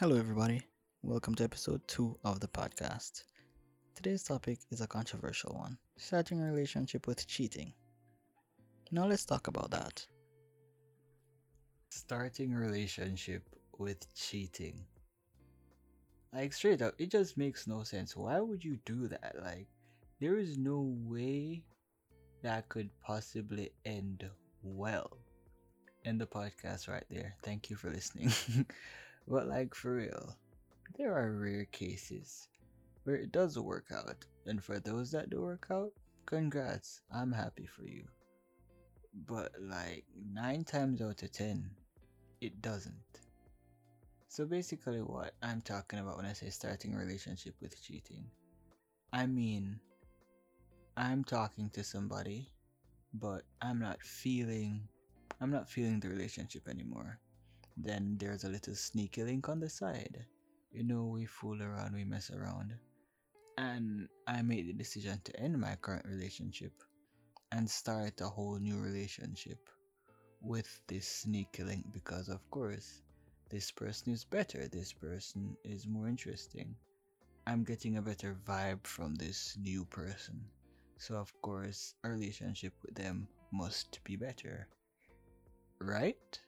Hello, everybody. Welcome to episode two of the podcast. Today's topic is a controversial one starting a relationship with cheating. Now, let's talk about that. Starting a relationship with cheating. Like, straight up, it just makes no sense. Why would you do that? Like, there is no way that could possibly end well. End the podcast right there. Thank you for listening. but, like, for real, there are rare cases where it does work out. And for those that do work out, congrats. I'm happy for you. But, like, nine times out of ten, it doesn't. So, basically, what I'm talking about when I say starting a relationship with cheating, I mean, I'm talking to somebody, but I'm not feeling I'm not feeling the relationship anymore. Then there's a little sneaky link on the side. You know, we fool around, we mess around. And I made the decision to end my current relationship and start a whole new relationship with this sneaky link because, of course, this person is better, this person is more interesting. I'm getting a better vibe from this new person. So, of course, a relationship with them must be better. Right?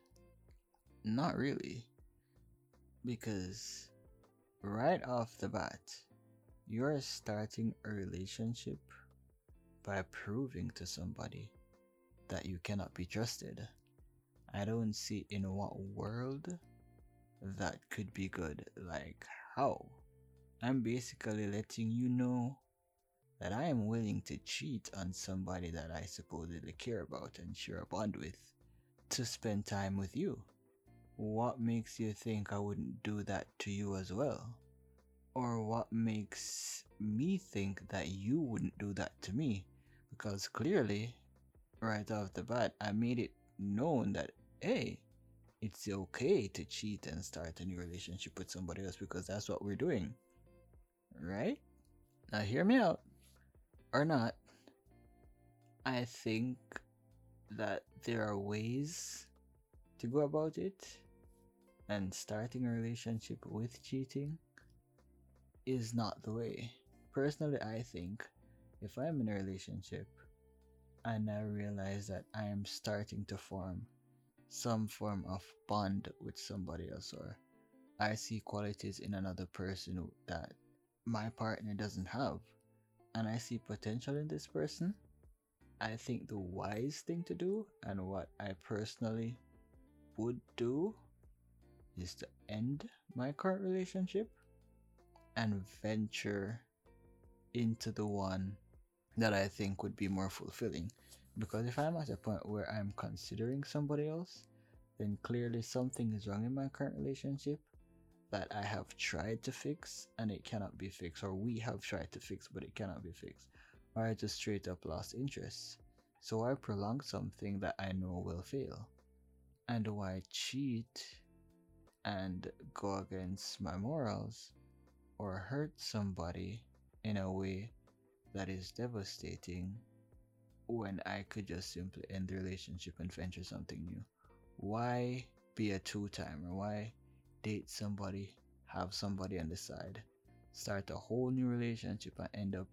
Not really. Because right off the bat, you're starting a relationship by proving to somebody that you cannot be trusted. I don't see in what world that could be good. Like, how? I'm basically letting you know that I am willing to cheat on somebody that I supposedly care about and share a bond with to spend time with you. What makes you think I wouldn't do that to you as well? Or what makes me think that you wouldn't do that to me? Because clearly, right off the bat, I made it known that, hey, it's okay to cheat and start a new relationship with somebody else because that's what we're doing. Right? Now, hear me out. Or not. I think that there are ways to go about it, and starting a relationship with cheating is not the way. Personally, I think if I'm in a relationship and I realize that I am starting to form some form of bond with somebody else, or I see qualities in another person that my partner doesn't have, and I see potential in this person, I think the wise thing to do and what I personally would do is to end my current relationship and venture into the one that I think would be more fulfilling. Because if I'm at a point where I'm considering somebody else, then clearly something is wrong in my current relationship that I have tried to fix and it cannot be fixed, or we have tried to fix but it cannot be fixed or I just straight up lost interest. So why prolong something that I know will fail? And why cheat and go against my morals or hurt somebody in a way that is devastating when I could just simply end the relationship and venture something new? Why be a two timer? Why date somebody, have somebody on the side, start a whole new relationship and end up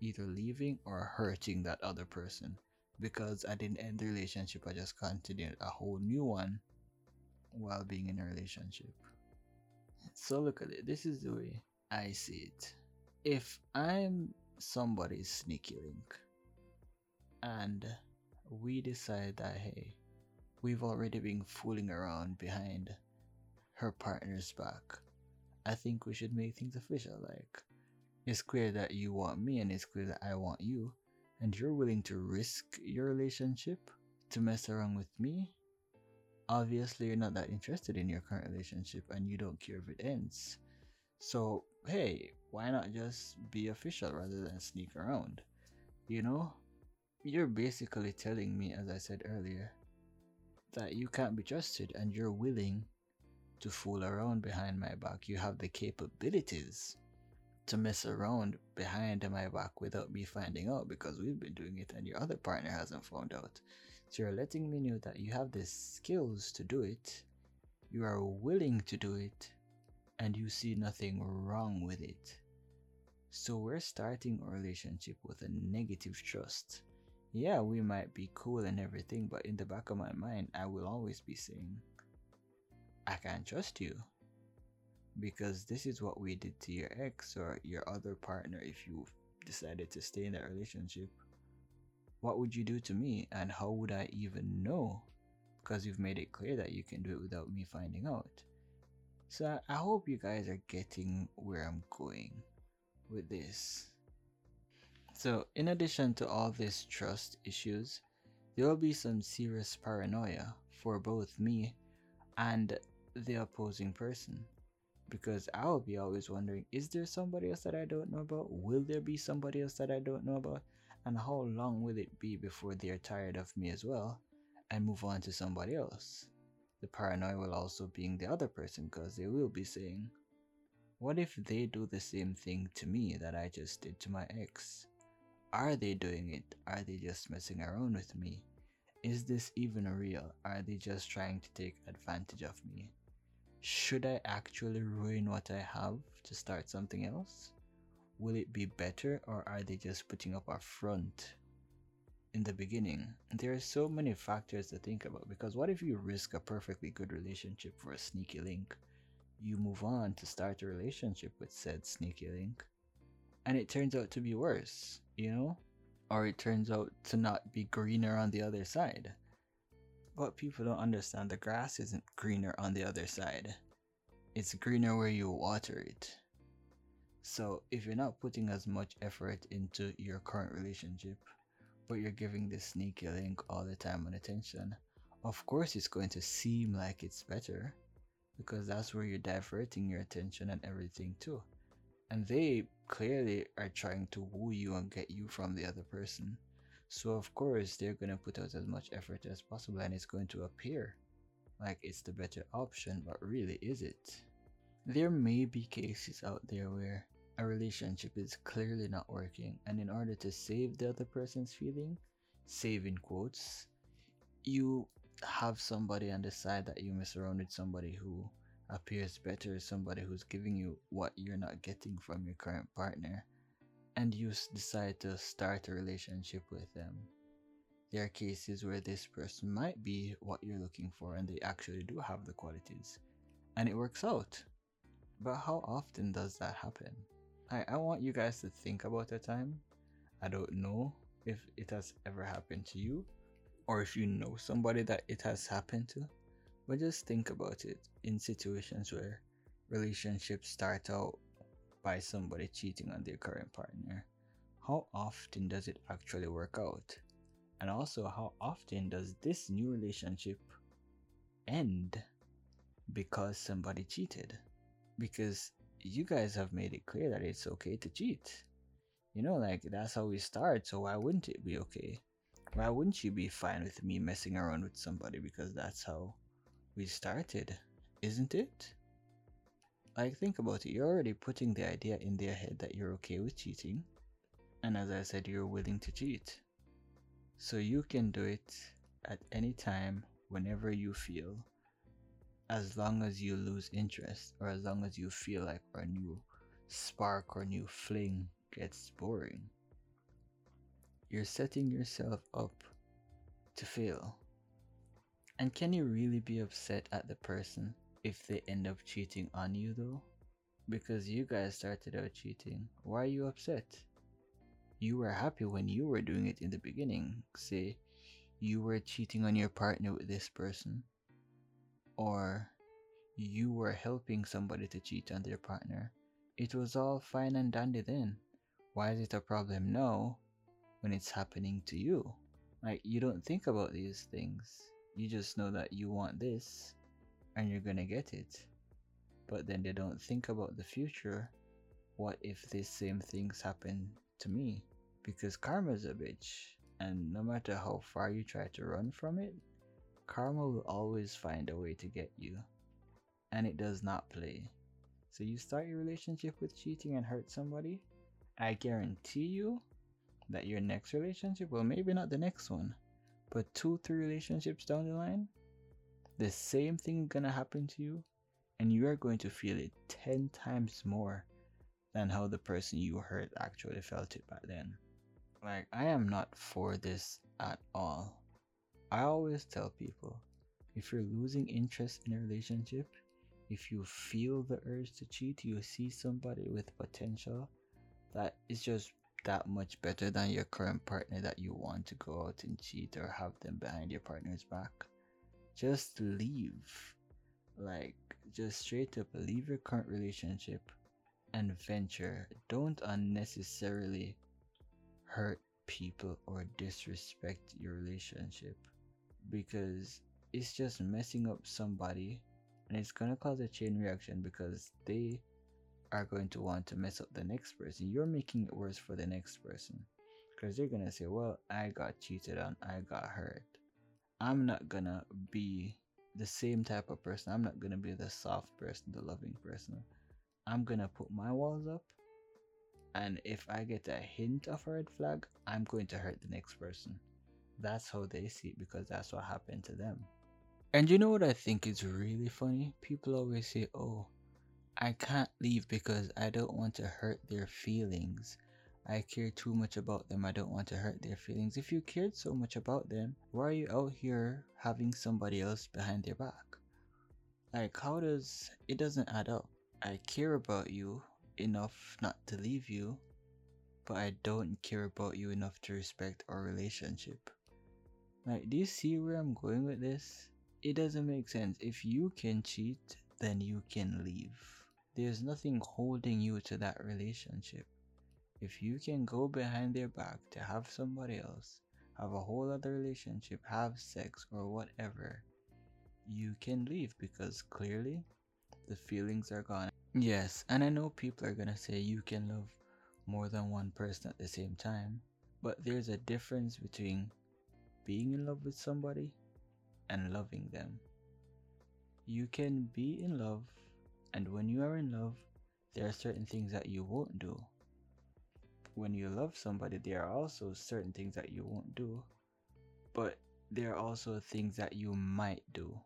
either leaving or hurting that other person because I didn't end the relationship, I just continued a whole new one while being in a relationship. So, look at it, this is the way I see it. If I'm somebody's sneaky link and we decide that, hey, we've already been fooling around behind her partner's back, I think we should make things official. Like, it's clear that you want me, and it's clear that I want you, and you're willing to risk your relationship to mess around with me. Obviously, you're not that interested in your current relationship and you don't care if it ends. So, hey, why not just be official rather than sneak around? You know, you're basically telling me, as I said earlier, that you can't be trusted and you're willing to fool around behind my back. You have the capabilities to mess around behind my back without me finding out because we've been doing it and your other partner hasn't found out. So you're letting me know that you have the skills to do it, you are willing to do it, and you see nothing wrong with it. So we're starting a relationship with a negative trust. Yeah, we might be cool and everything, but in the back of my mind, I will always be saying, I can't trust you. Because this is what we did to your ex or your other partner if you decided to stay in that relationship. What would you do to me, and how would I even know? Because you've made it clear that you can do it without me finding out. So I hope you guys are getting where I'm going with this. So, in addition to all these trust issues, there will be some serious paranoia for both me and the opposing person. Because I'll be always wondering is there somebody else that I don't know about? Will there be somebody else that I don't know about? And how long will it be before they're tired of me as well and move on to somebody else? The paranoia will also being the other person because they will be saying, What if they do the same thing to me that I just did to my ex? Are they doing it? Are they just messing around with me? Is this even real? Are they just trying to take advantage of me? Should I actually ruin what I have to start something else? Will it be better or are they just putting up a front in the beginning. There are so many factors to think about because what if you risk a perfectly good relationship for a sneaky link? You move on to start a relationship with said sneaky link, and it turns out to be worse, you know? Or it turns out to not be greener on the other side. But people don't understand the grass isn't greener on the other side, it's greener where you water it. So, if you're not putting as much effort into your current relationship, but you're giving this sneaky link all the time and attention, of course it's going to seem like it's better because that's where you're diverting your attention and everything too. And they clearly are trying to woo you and get you from the other person. So, of course, they're going to put out as much effort as possible and it's going to appear like it's the better option, but really, is it? There may be cases out there where a relationship is clearly not working, and in order to save the other person's feeling, save in quotes, you have somebody on the side that you mess around with somebody who appears better, somebody who's giving you what you're not getting from your current partner, and you decide to start a relationship with them. There are cases where this person might be what you're looking for and they actually do have the qualities, and it works out. But how often does that happen? I, I want you guys to think about a time. I don't know if it has ever happened to you or if you know somebody that it has happened to, but just think about it in situations where relationships start out by somebody cheating on their current partner. How often does it actually work out? And also, how often does this new relationship end because somebody cheated? Because you guys have made it clear that it's okay to cheat. You know, like that's how we start, so why wouldn't it be okay? Why wouldn't you be fine with me messing around with somebody because that's how we started, isn't it? Like, think about it. You're already putting the idea in their head that you're okay with cheating. And as I said, you're willing to cheat. So you can do it at any time, whenever you feel, as long as you lose interest or as long as you feel like a new spark or new fling gets boring. You're setting yourself up to fail. And can you really be upset at the person if they end up cheating on you though? Because you guys started out cheating. Why are you upset? You were happy when you were doing it in the beginning. Say you were cheating on your partner with this person or you were helping somebody to cheat on their partner. It was all fine and dandy then. Why is it a problem now when it's happening to you? Like, you don't think about these things. You just know that you want this and you're gonna get it. But then they don't think about the future. What if these same things happen to me? Because karma's a bitch. And no matter how far you try to run from it, karma will always find a way to get you, and it does not play. So you start your relationship with cheating and hurt somebody, I guarantee you that your next relationship, well, maybe not the next one, but two, three relationships down the line, the same thing gonna happen to you, And you are going to feel it 10 times more than how the person you hurt actually felt it back then. Like, I am not for this at all. I always tell people if you're losing interest in a relationship, if you feel the urge to cheat, you see somebody with potential that is just that much better than your current partner that you want to go out and cheat or have them behind your partner's back, just leave. Like, just straight up leave your current relationship and venture. Don't unnecessarily hurt people or disrespect your relationship because it's just messing up somebody and it's gonna cause a chain reaction because they are going to want to mess up the next person. You're making it worse for the next person because they're gonna say, Well, I got cheated on, I got hurt. I'm not gonna be the same type of person. I'm not gonna be the soft person, the loving person. I'm gonna put my walls up, and if I get a hint of a red flag, I'm going to hurt the next person. That's how they see it because that's what happened to them. And you know what I think is really funny? People always say, Oh, I can't leave because I don't want to hurt their feelings. I care too much about them. I don't want to hurt their feelings. If you cared so much about them, why are you out here having somebody else behind their back? Like, how does it doesn't add up? I care about you enough not to leave you, but I don't care about you enough to respect our relationship. Like, do you see where I'm going with this? It doesn't make sense. If you can cheat, then you can leave. There's nothing holding you to that relationship. If you can go behind their back to have somebody else, have a whole other relationship, have sex, or whatever, you can leave because clearly the feelings are gone. Yes, and I know people are gonna say you can love more than one person at the same time, but there's a difference between being in love with somebody and loving them. You can be in love, and when you are in love, there are certain things that you won't do. When you love somebody, there are also certain things that you won't do, but there are also things that you might do,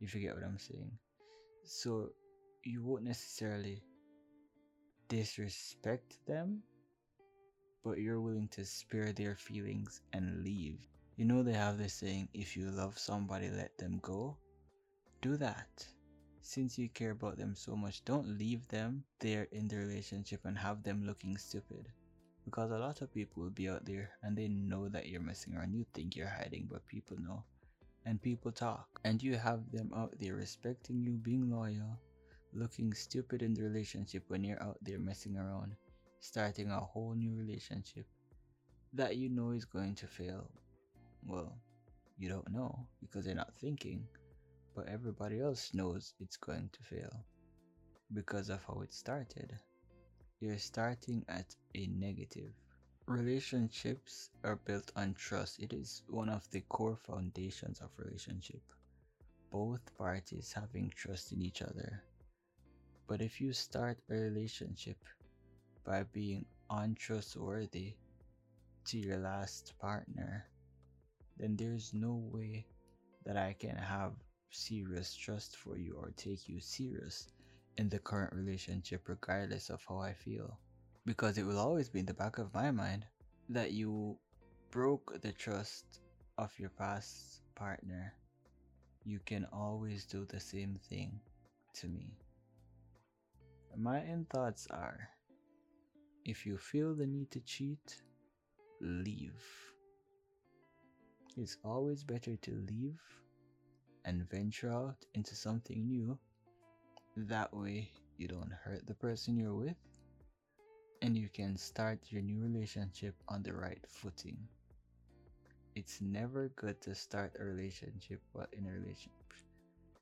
if you get what I'm saying. So you won't necessarily disrespect them, but you're willing to spare their feelings and leave. You know, they have this saying if you love somebody, let them go. Do that. Since you care about them so much, don't leave them there in the relationship and have them looking stupid. Because a lot of people will be out there and they know that you're messing around. You think you're hiding, but people know. And people talk. And you have them out there respecting you, being loyal, looking stupid in the relationship when you're out there messing around, starting a whole new relationship that you know is going to fail. Well, you don't know because you're not thinking, but everybody else knows it's going to fail because of how it started. You're starting at a negative. Relationships are built on trust. It is one of the core foundations of relationship. Both parties having trust in each other but if you start a relationship by being untrustworthy to your last partner, then there's no way that I can have serious trust for you or take you serious in the current relationship, regardless of how I feel. Because it will always be in the back of my mind that you broke the trust of your past partner. You can always do the same thing to me. My end thoughts are if you feel the need to cheat, leave. It's always better to leave and venture out into something new. That way, you don't hurt the person you're with and you can start your new relationship on the right footing. It's never good to start a relationship but in a relationship.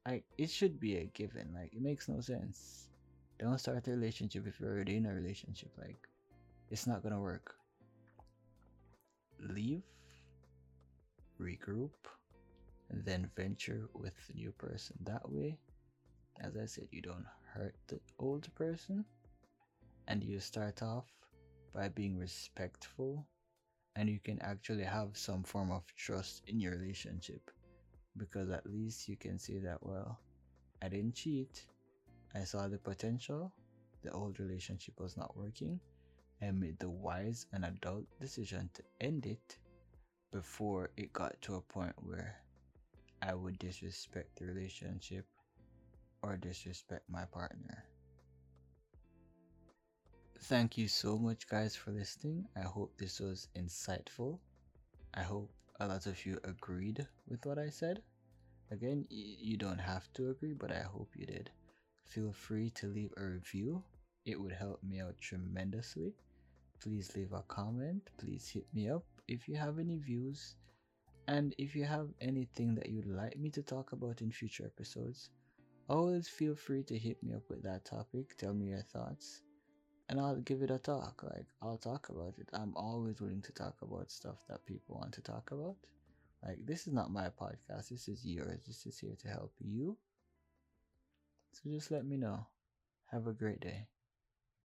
Like it should be a given. Like it makes no sense don't start a relationship if you're already in a relationship. Like, it's not gonna work. Leave, regroup, and then venture with the new person. That way, as I said, you don't hurt the old person, and you start off by being respectful, and you can actually have some form of trust in your relationship. Because at least you can say that, well, I didn't cheat. I saw the potential, the old relationship was not working, I made the wise and adult decision to end it before it got to a point where I would disrespect the relationship or disrespect my partner. Thank you so much, guys, for listening. I hope this was insightful. I hope a lot of you agreed with what I said. Again, you don't have to agree, but I hope you did. Feel free to leave a review, it would help me out tremendously. Please leave a comment, please hit me up if you have any views, and if you have anything that you'd like me to talk about in future episodes. Always feel free to hit me up with that topic, tell me your thoughts, and I'll give it a talk. Like, I'll talk about it. I'm always willing to talk about stuff that people want to talk about. Like, this is not my podcast, this is yours. This is here to help you. So just let me know. Have a great day.